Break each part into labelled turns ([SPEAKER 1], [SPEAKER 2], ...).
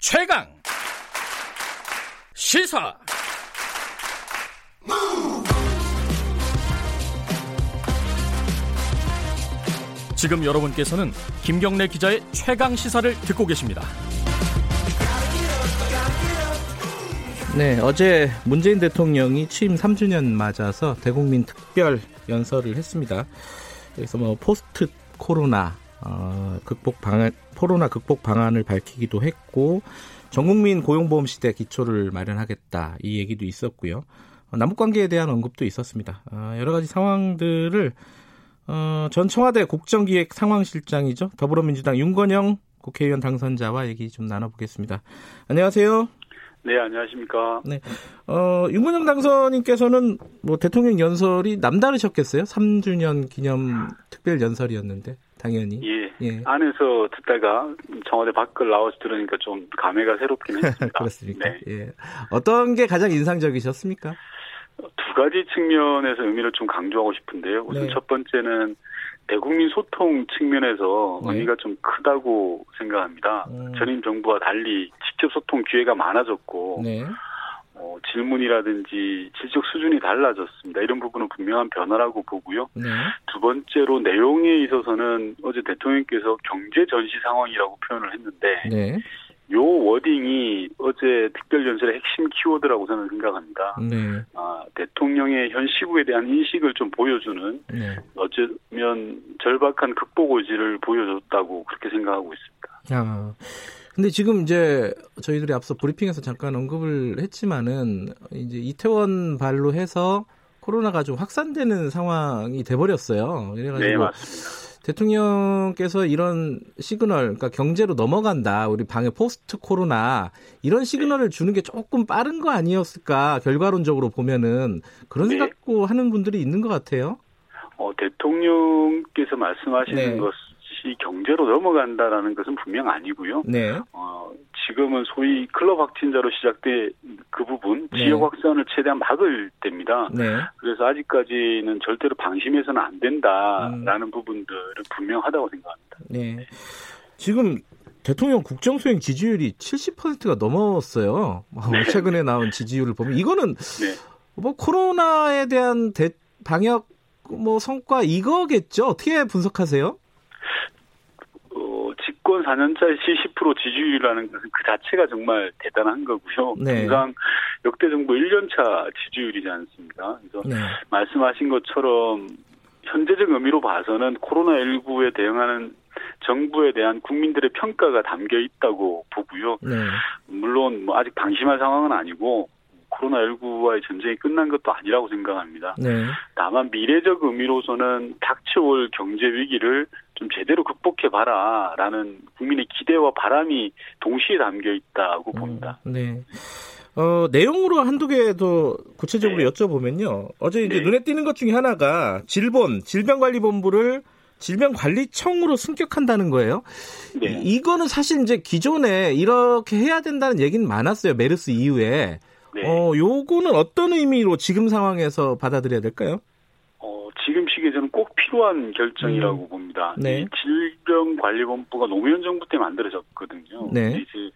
[SPEAKER 1] 최강 시사 지금 여러분께서는 김경래 기자의 최강 시사를 듣고 계십니다.
[SPEAKER 2] 네, 어제 문재인 대통령이 취임 3주년 맞아서 대국민 특별 연설을 했습니다. 그래서 뭐 포스트 코로나 어, 극복 방안, 코로나 극복 방안을 밝히기도 했고 전국민 고용보험 시대 기초를 마련하겠다 이 얘기도 있었고요. 어, 남북 관계에 대한 언급도 있었습니다. 어, 여러 가지 상황들을 어, 전 청와대 국정기획 상황실장이죠 더불어민주당 윤건영 국회의원 당선자와 얘기 좀 나눠보겠습니다. 안녕하세요.
[SPEAKER 3] 네, 안녕하십니까.
[SPEAKER 2] 네. 어, 윤건영 당선인께서는 뭐 대통령 연설이 남다르셨겠어요? 3주년 기념 특별 연설이었는데, 당연히.
[SPEAKER 3] 예. 예. 안에서 듣다가 청와대 밖을 나와서 들으니까 좀 감회가 새롭긴 했습니다.
[SPEAKER 2] 그렇습니까? 네. 예. 어떤 게 가장 인상적이셨습니까?
[SPEAKER 3] 두 가지 측면에서 의미를 좀 강조하고 싶은데요. 우선 네. 첫 번째는 대국민 소통 측면에서 네. 의미가 좀 크다고 생각합니다. 음. 전임 정부와 달리 직접 소통 기회가 많아졌고 네. 어, 질문이라든지 질적 수준이 달라졌습니다. 이런 부분은 분명한 변화라고 보고요. 네. 두 번째로 내용에 있어서는 어제 대통령께서 경제 전시 상황이라고 표현을 했는데 네. 요 워딩이 어제 특별연설의 핵심 키워드라고 저는 생각합니다. 네. 아, 대통령의 현 시국에 대한 인식을 좀 보여주는 네. 어쩌면 절박한 극복 의지를 보여줬다고 그렇게 생각하고 있습니다.
[SPEAKER 2] 아, 근데 지금 이제 저희들이 앞서 브리핑에서 잠깐 언급을 했지만은 이제 이태원 발로 해서 코로나가 좀 확산되는 상황이 돼버렸어요.
[SPEAKER 3] 그래가지고 네, 맞습니다.
[SPEAKER 2] 대통령께서 이런 시그널, 그러니까 경제로 넘어간다, 우리 방에 post 코로나 이런 시그널을 주는 게 조금 빠른 거 아니었을까 결과론적으로 보면은 그런 네. 생각고 하는 분들이 있는 것 같아요.
[SPEAKER 3] 어, 대통령께서 말씀하시는 네. 것이 경제로 넘어간다라는 것은 분명 아니고요. 네. 어, 지금은 소위 클럽 확진자로 시작된 그 부분 네. 지역 확산을 최대한 막을 때입니다. 네. 그래서 아직까지는 절대로 방심해서는 안 된다라는 음. 부분들은 분명하다고 생각합니다.
[SPEAKER 2] 네. 지금 대통령 국정 수행 지지율이 70%가 넘었어요. 네. 최근에 나온 지지율을 보면 이거는 네. 뭐 코로나에 대한 대, 방역 뭐 성과 이거겠죠? 어떻게 분석하세요?
[SPEAKER 3] 집권 4년차의 70% 지지율이라는 것은 그 자체가 정말 대단한 거고요. 네. 통상 역대 정부 1년차 지지율이지 않습니까? 그래서 네. 말씀하신 것처럼 현재적 의미로 봐서는 코로나19에 대응하는 정부에 대한 국민들의 평가가 담겨 있다고 보고요. 네. 물론 뭐 아직 방심할 상황은 아니고 코로나19와의 전쟁이 끝난 것도 아니라고 생각합니다. 네. 다만 미래적 의미로서는 닥쳐올 경제 위기를 좀 제대로 극복해 봐라라는 국민의 기대와 바람이 동시에 담겨 있다고 음, 봅니다.
[SPEAKER 2] 음, 네. 어, 내용으로 한두 개 더 구체적으로 네. 여쭤보면요. 어제 이제 네. 눈에 띄는 것 중에 하나가 질본, 질병관리본부를 질병관리청으로 승격한다는 거예요. 네. 이 거는 사실 이제 기존에 이렇게 해야 된다는 얘기는 많았어요. 메르스 이후에. 네. 어, 요거는 어떤 의미로 지금 상황에서 받아들여야 될까요?
[SPEAKER 3] 어, 지금 시기에 저는 꼭 필요한 결정이라고 음. 봅니다. 네. 질병관리본부가 노무현 정부 때 만들어졌거든요. 네. 이제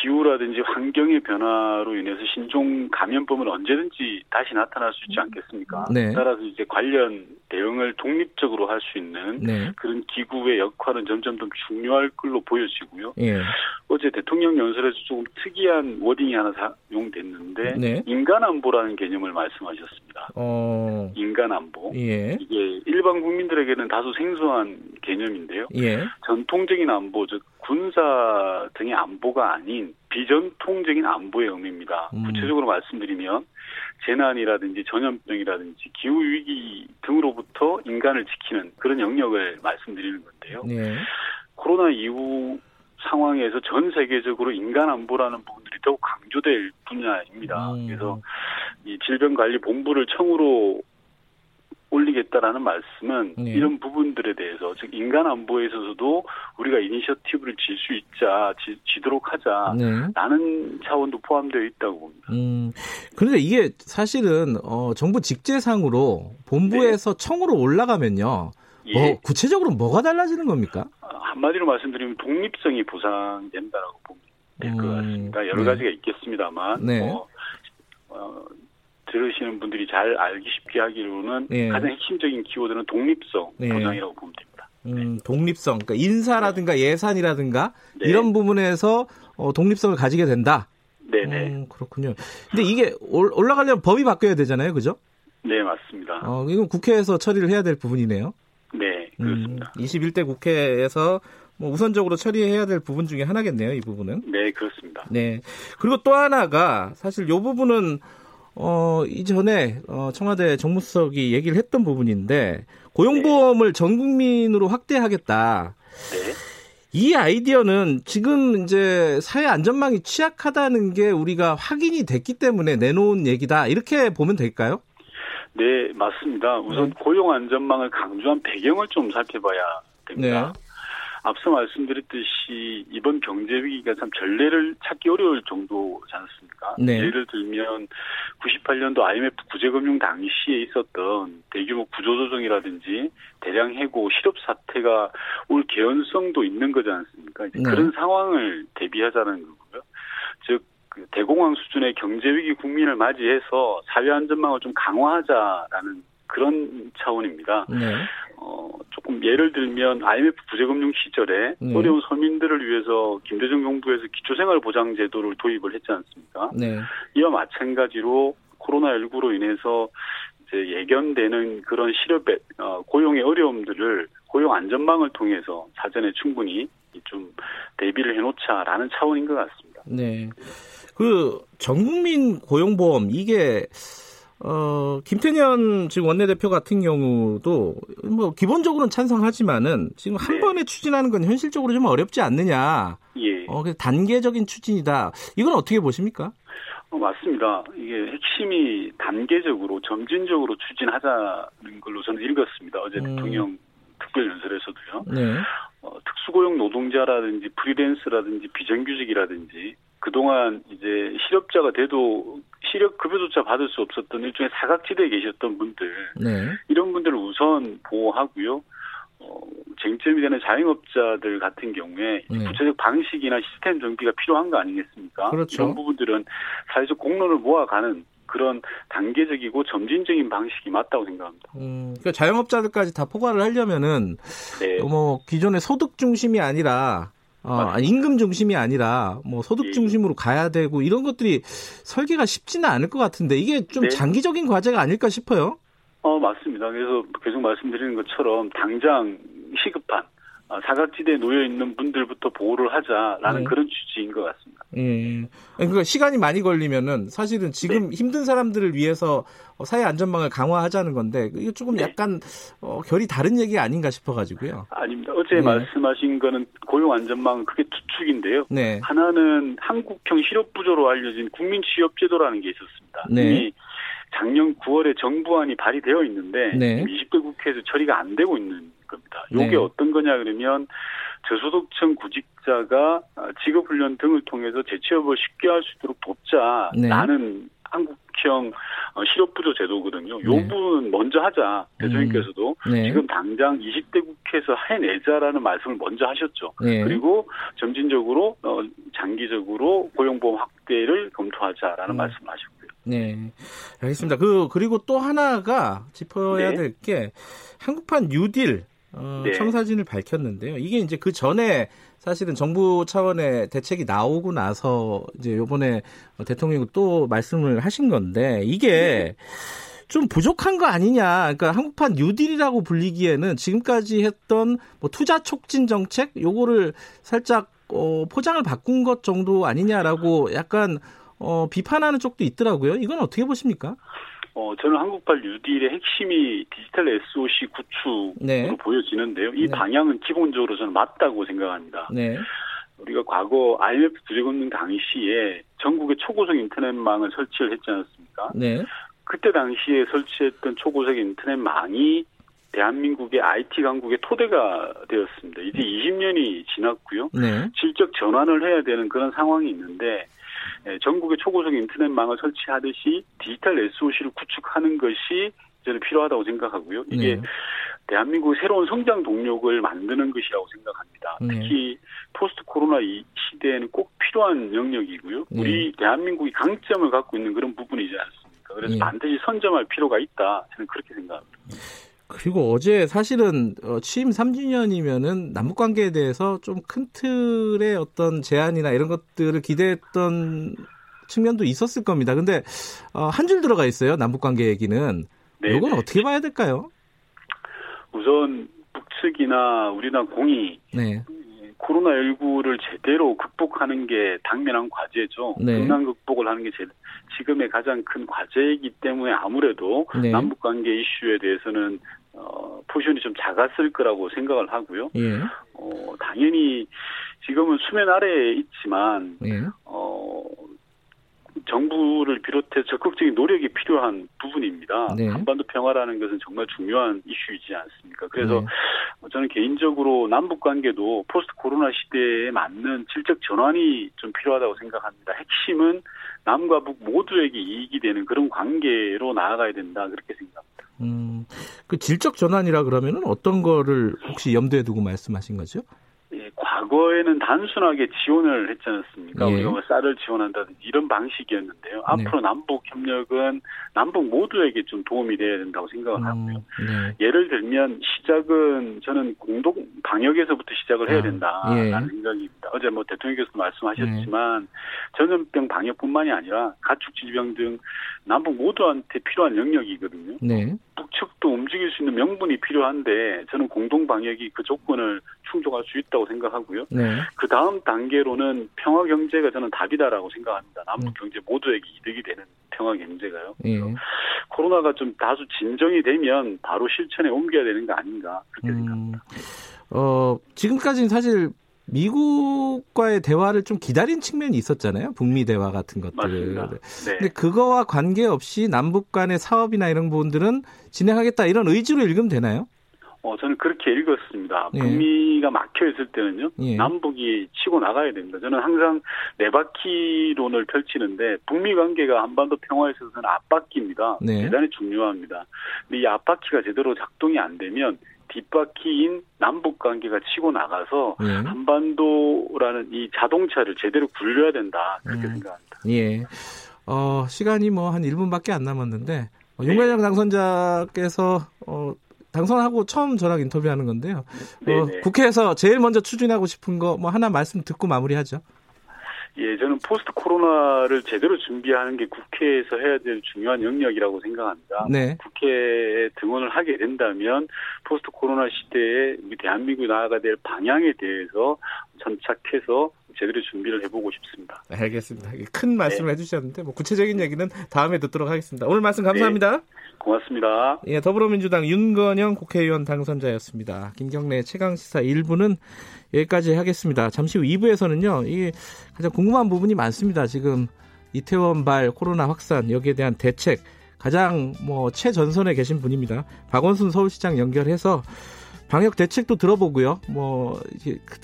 [SPEAKER 3] 기후라든지 환경의 변화로 인해서 신종 감염병은 언제든지 다시 나타날 수 있지 않겠습니까? 네. 따라서 이제 관련 대응을 독립적으로 할 수 있는 네. 그런 기구의 역할은 점점 더 중요할 걸로 보여지고요. 예. 어제 대통령 연설에서 조금 특이한 워딩이 하나 사용됐는데 네. 인간 안보라는 개념을 말씀하셨습니다. 어... 인간 안보. 예. 이게 일반 국민들에게는 다소 생소한 개념인데요. 예. 전통적인 안보 즉 군사 등의 안보가 아닌 비전통적인 안보의 의미입니다. 음. 구체적으로 말씀드리면 재난이라든지 전염병이라든지 기후 위기 등으로부터 인간을 지키는 그런 영역을 말씀드리는 건데요. 네. 코로나 이후 상황에서 전 세계적으로 인간 안보라는 부분들이 더욱 강조될 분야입니다. 음. 그래서 이 질병관리본부를 청으로 올리겠다라는 말씀은 네. 이런 부분들에 대해서 즉 인간 안보에 있어서도 우리가 이니셔티브를 질 수 있자 지, 도록 하자라는 네. 차원도 포함되어 있다고 봅니다. 음,
[SPEAKER 2] 그런데 이게 사실은 어, 정부 직제상으로 본부에서 네. 청으로 올라가면요. 예. 뭐 구체적으로 뭐가 달라지는 겁니까?
[SPEAKER 3] 한마디로 말씀드리면 독립성이 보상된다라고 봅니다. 될것 음, 같습니다. 여러 네. 가지가 있겠습니다만 네. 뭐, 어, 들으시는 분들이 잘 알기 쉽게 하기로는 네. 가장 핵심적인 키워드는 독립성 네. 보장이라고 보면 됩니다.
[SPEAKER 2] 음, 네. 독립성, 그러니까 인사라든가 예산이라든가 네. 이런 부분에서 어, 독립성을 가지게 된다.
[SPEAKER 3] 네네.
[SPEAKER 2] 음, 그렇군요. 근데 이게 올라가려면 법이 바뀌어야 되잖아요, 그죠?
[SPEAKER 3] 네, 맞습니다.
[SPEAKER 2] 어, 이건 국회에서 처리를 해야 될 부분이네요.
[SPEAKER 3] 네, 그렇습니다.
[SPEAKER 2] 음, 21대 국회에서 뭐 우선적으로 처리해야 될 부분 중에 하나겠네요, 이 부분은.
[SPEAKER 3] 네, 그렇습니다.
[SPEAKER 2] 네. 그리고 또 하나가 사실 이 부분은 어, 이전에 어, 청와대 정무수석이 얘기를 했던 부분인데 고용보험을 네. 전 국민으로 확대하겠다. 네. 이 아이디어는 지금 이제 사회 안전망이 취약하다는 게 우리가 확인이 됐기 때문에 내놓은 얘기다. 이렇게 보면 될까요?
[SPEAKER 3] 네, 맞습니다. 우선 네. 고용 안전망을 강조한 배경을 좀 살펴봐야 됩니다. 네. 앞서 말씀드렸듯이 이번 경제 위기가 참 전례를 찾기 어려울 정도지 않습니까? 네. 예를 들면 98년도 IMF 구제금융 당시에 있었던 대규모 구조조정이라든지 대량 해고, 실업 사태가 올 개연성도 있는 거지 않습니까? 네. 그런 상황을 대비하자는 거고요. 즉그 대공황 수준의 경제 위기 국민을 맞이해서 사회 안전망을 좀 강화하자라는 그런 차원입니다. 네. 어, 조금 예를 들면 IMF 구제금융 시절에 네. 어려운 서민들을 위해서 김대중 정부에서 기초생활보장제도를 도입을 했지 않습니까? 네. 이와 마찬가지로 코로나19로 인해서 이제 예견되는 그런 실업의 어, 고용의 어려움들을 고용 안전망을 통해서 사전에 충분히 좀 대비를 해놓자라는 차원인 것 같습니다.
[SPEAKER 2] 네. 그 전국민 고용보험 이게 어, 김태년 지금 원내대표 같은 경우도 뭐 기본적으로는 찬성하지만은 지금 한 네. 번에 추진하는 건 현실적으로 좀 어렵지 않느냐. 예. 어, 단계적인 추진이다. 이건 어떻게 보십니까?
[SPEAKER 3] 어, 맞습니다. 이게 핵심이 단계적으로 점진적으로 추진하자는 걸로 저는 읽었습니다. 어제 음. 대통령 특별연설에서도요. 네. 어, 특수고용 노동자라든지 프리랜서라든지 비정규직이라든지 그동안 이제 실업자가 돼도 실업 급여 조차 받을 수 없었던 일종의 사각지대에 계셨던 분들 네. 이런 분들을 우선 보호하고요. 어, 쟁점이 되는 자영업자들 같은 경우에 네. 구체적 방식이나 시스템 정비가 필요한 거 아니겠습니까? 그렇죠. 이런 부분들은 사회적 공론을 모아가는 그런 단계적이고 점진적인 방식이 맞다고 생각합니다.
[SPEAKER 2] 음, 그러니까 자영업자들까지 다 포괄을 하려면은 네. 뭐 기존의 소득 중심이 아니라 어, 임금 중심이 아니라 뭐 소득 예. 중심으로 가야 되고 이런 것들이 설계가 쉽지는 않을 것 같은데 이게 좀 네. 장기적인 과제가 아닐까 싶어요.
[SPEAKER 3] 어 맞습니다. 그래서 계속 말씀드리는 것처럼 당장 시급한 아, 사각지대에 놓여 있는 분들부터 보호를 하자라는 네. 그런 취지인 것 같습니다.
[SPEAKER 2] 예. 그러니까 시간이 많이 걸리면은 사실은 지금 네. 힘든 사람들을 위해서 사회 안전망을 강화하자는 건데 이게 조금 네. 약간 어, 결이 다른 얘기 아닌가 싶어가지고요.
[SPEAKER 3] 아닙니다. 어제 네. 말씀하신 거는 고용 안전망 그게 두 축인데요. 네. 하나는 한국형 실업 부조로 알려진 국민 취업 제도라는 게 있었습니다. 네. 작년 9월에 정부안이 발의되어 있는데 네. 20대 국회에서 처리가 안 되고 있는 겁니다. 이게 네. 어떤 거냐 그러면 저소득층 구직자가 직업훈련 등을 통해서 재취업을 쉽게 할 수 있도록 돕자라는 네. 한국형 어, 실업부조 제도거든요. 이 네. 부분 먼저 하자 대통령께서도 음. 네. 지금 당장 20대 국회에서 해내자라는 말씀을 먼저 하셨죠. 네. 그리고 점진적으로 어, 장기적으로 고용보험 확대를 검토하자라는 음. 말씀을 하셨고요.
[SPEAKER 2] 네, 알겠습니다. 그 그리고 또 하나가 짚어야 네. 될게 한국판 뉴딜 어, 네. 청사진을 밝혔는데요. 이게 이제 그 전에 사실은 정부 차원의 대책이 나오고 나서 이제 요번에 대통령이 또 말씀을 하신 건데 이게 네. 좀 부족한 거 아니냐. 그러니까 한국판 뉴딜이라고 불리기에는 지금까지 했던 뭐 투자 촉진 정책 요거를 살짝 어, 포장을 바꾼 것 정도 아니냐라고 약간 어, 비판하는 쪽도 있더라고요. 이건 어떻게 보십니까?
[SPEAKER 3] 어, 저는 한국발 뉴딜의 핵심이 디지털 SOC 구축으로 네. 보여지는데요. 이 네. 방향은 기본적으로 저는 맞다고 생각합니다. 네. 우리가 과거 IMF 부재금융 당시에 전국에 초고속 인터넷망을 설치를 했지 않았습니까? 네. 그때 당시에 설치했던 초고속 인터넷망이 대한민국의 IT 강국의 토대가 되었습니다. 이제 20년이 지났고요. 네. 질적 전환을 해야 되는 그런 상황이 있는데 예, 전국의 초고속 인터넷망을 설치하듯이 디지털 SOC를 구축하는 것이 저는 필요하다고 생각하고요. 이게 네. 대한민국 새로운 성장 동력을 만드는 것이라고 생각합니다. 네. 특히 포스트 코로나 이 시대에는 꼭 필요 필요한 영역이고요. 네. 우리 대한민국이 강점을 갖고 있는 그런 부분이지 않습니까? 그래서 네. 반드시 선점할 필요가 있다. 저는 그렇게 생각합니다.
[SPEAKER 2] 그리고 어제 사실은 어, 취임 3주년이면은 남북 관계에 대해서 좀 큰 틀의 어떤 제안이나 이런 것들을 기대했던 측면도 있었을 겁니다. 근데 어, 한줄 들어가 있어요. 남북 관계 얘기는. 네. 이건 어떻게 봐야 될까요?
[SPEAKER 3] 우선 북측이나 우리나라 공이 네. 코로나19를 제대로 극복하는 게 당면한 과제죠. 네. 국난 극복을 하는 게 제, 지금의 가장 큰 과제이기 때문에 아무래도 네. 남북 관계 이슈에 대해서는 어, 포지션이 좀 작았을 거라고 생각을 하고요. 예. 어, 당연히 지금은 수면 아래에 있지만 예. 어, 정부를 비롯해 적극적인 노력이 필요한 부분입니다. 네. 한반도 평화라는 것은 정말 중요한 이슈이지 않습니까? 그래서 네. 저는 개인적으로 남북 관계도 포스트 코로나 시대에 맞는 질적 전환이 좀 필요하다고 생각합니다. 핵심은 남과 북 모두에게 이익이 되는 그런 관계로 나아가야 된다 그렇게 생각합니다.
[SPEAKER 2] 음, 그 질적 전환이라 그러면은 어떤 거를 혹시 염두에 두고 말씀하신 거죠?
[SPEAKER 3] 과거에는 단순하게 지원을 했지 않습니까? 예. 우리가 뭐 쌀을 지원한다든지 이런 방식이었는데요. 네. 앞으로 남북 협력은 남북 모두에게 좀 도움이 돼야 된다고 생각을 음, 하고요. 네. 예를 들면 시작은 저는 공동 방역에서부터 시작을 해야 아, 된다라는 아, 예. 생각입니다. 어제 뭐 대통령께서도 말씀하셨지만 네. 전염병 방역뿐만이 아니라 가축 질병 등 남북 모두한테 필요한 영역이거든요. 네. 북측도 움직일 수 있는 명분이 필요한데 저는 공동 방역이 그 조건을 충족할 수 있다고 생각하고요. 네. 그 다음 단계로는 평화 경제가 저는 답이다라고 생각합니다. 남북 음. 경제 모두에게 이득이 되는 평화 경제가요. 예. 코로나가 좀 다소 진정이 되면 바로 실천에 옮겨야 되는 거 아닌가 그렇게 음. 생각합니다.
[SPEAKER 2] 어, 지금까지는 사실 미국과의 대화를 좀 기다린 측면이 있었잖아요. 북미 대화 같은 것들. 맞습니다. 네. 근데 그거와 관계없이 남북 간의 사업이나 이런 부분들은 진행하겠다 이런 의지로 읽으면 되나요?
[SPEAKER 3] 어, 저는 그렇게 읽었습니다. 예. 북미가 막혀 있을 때는요, 예. 남북이 치고 나가야 됩니다. 저는 항상 네 바퀴론을 펼치는데, 북미 관계가 한반도 평화에 있어서는 앞바퀴입니다. 네. 대단히 중요합니다. 근데 이 앞바퀴가 제대로 작동이 안 되면, 뒷바퀴인 남북 관계가 치고 나가서 예. 한반도라는 이 자동차를 제대로 굴려야 된다 그렇게 음. 생각합니다.
[SPEAKER 2] 예. 어, 시간이 뭐 한 1분밖에 안 남았는데 어, 윤건영 네. 당선자께서 어, 당선하고 처음 저랑 인터뷰하는 건데요. 어, 국회에서 제일 먼저 추진하고 싶은 거 뭐 하나 말씀 듣고 마무리하죠.
[SPEAKER 3] 예, 저는 post 코로나를 제대로 준비하는 게 국회에서 해야 될 중요한 영역이라고 생각합니다. 네. 국회에 등원을 하게 된다면 post 코로나 시대에 우리 대한민국이 나아가야 될 방향에 대해서 전착해서 제대로 준비를 해보고 싶습니다.
[SPEAKER 2] 알겠습니다. 큰 말씀을 네. 해주셨는데 뭐 구체적인 얘기는 다음에 듣도록 하겠습니다. 오늘 말씀 감사합니다. 네.
[SPEAKER 3] 고맙습니다.
[SPEAKER 2] 예, 더불어민주당 윤건영 국회의원 당선자였습니다. 김경래 최강 시사 1부는 여기까지 하겠습니다. 잠시 후 2부에서는요, 이 가장 궁금한 부분이 많습니다. 지금 이태원발 코로나 확산 여기에 대한 대책 가장 뭐 최전선에 계신 분입니다. 박원순 서울시장 연결해서 방역 대책도 들어보고요. 뭐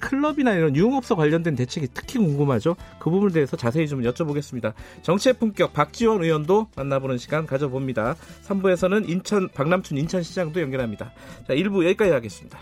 [SPEAKER 2] 클럽이나 이런 유흥업소 관련된 대책이 특히 궁금하죠. 그 부분에 대해서 자세히 좀 여쭤보겠습니다. 정치의 품격 박지원 의원도 만나보는 시간 가져봅니다. 3부에서는 인천 박남춘 인천시장도 연결합니다. 자, 1부 여기까지 하겠습니다.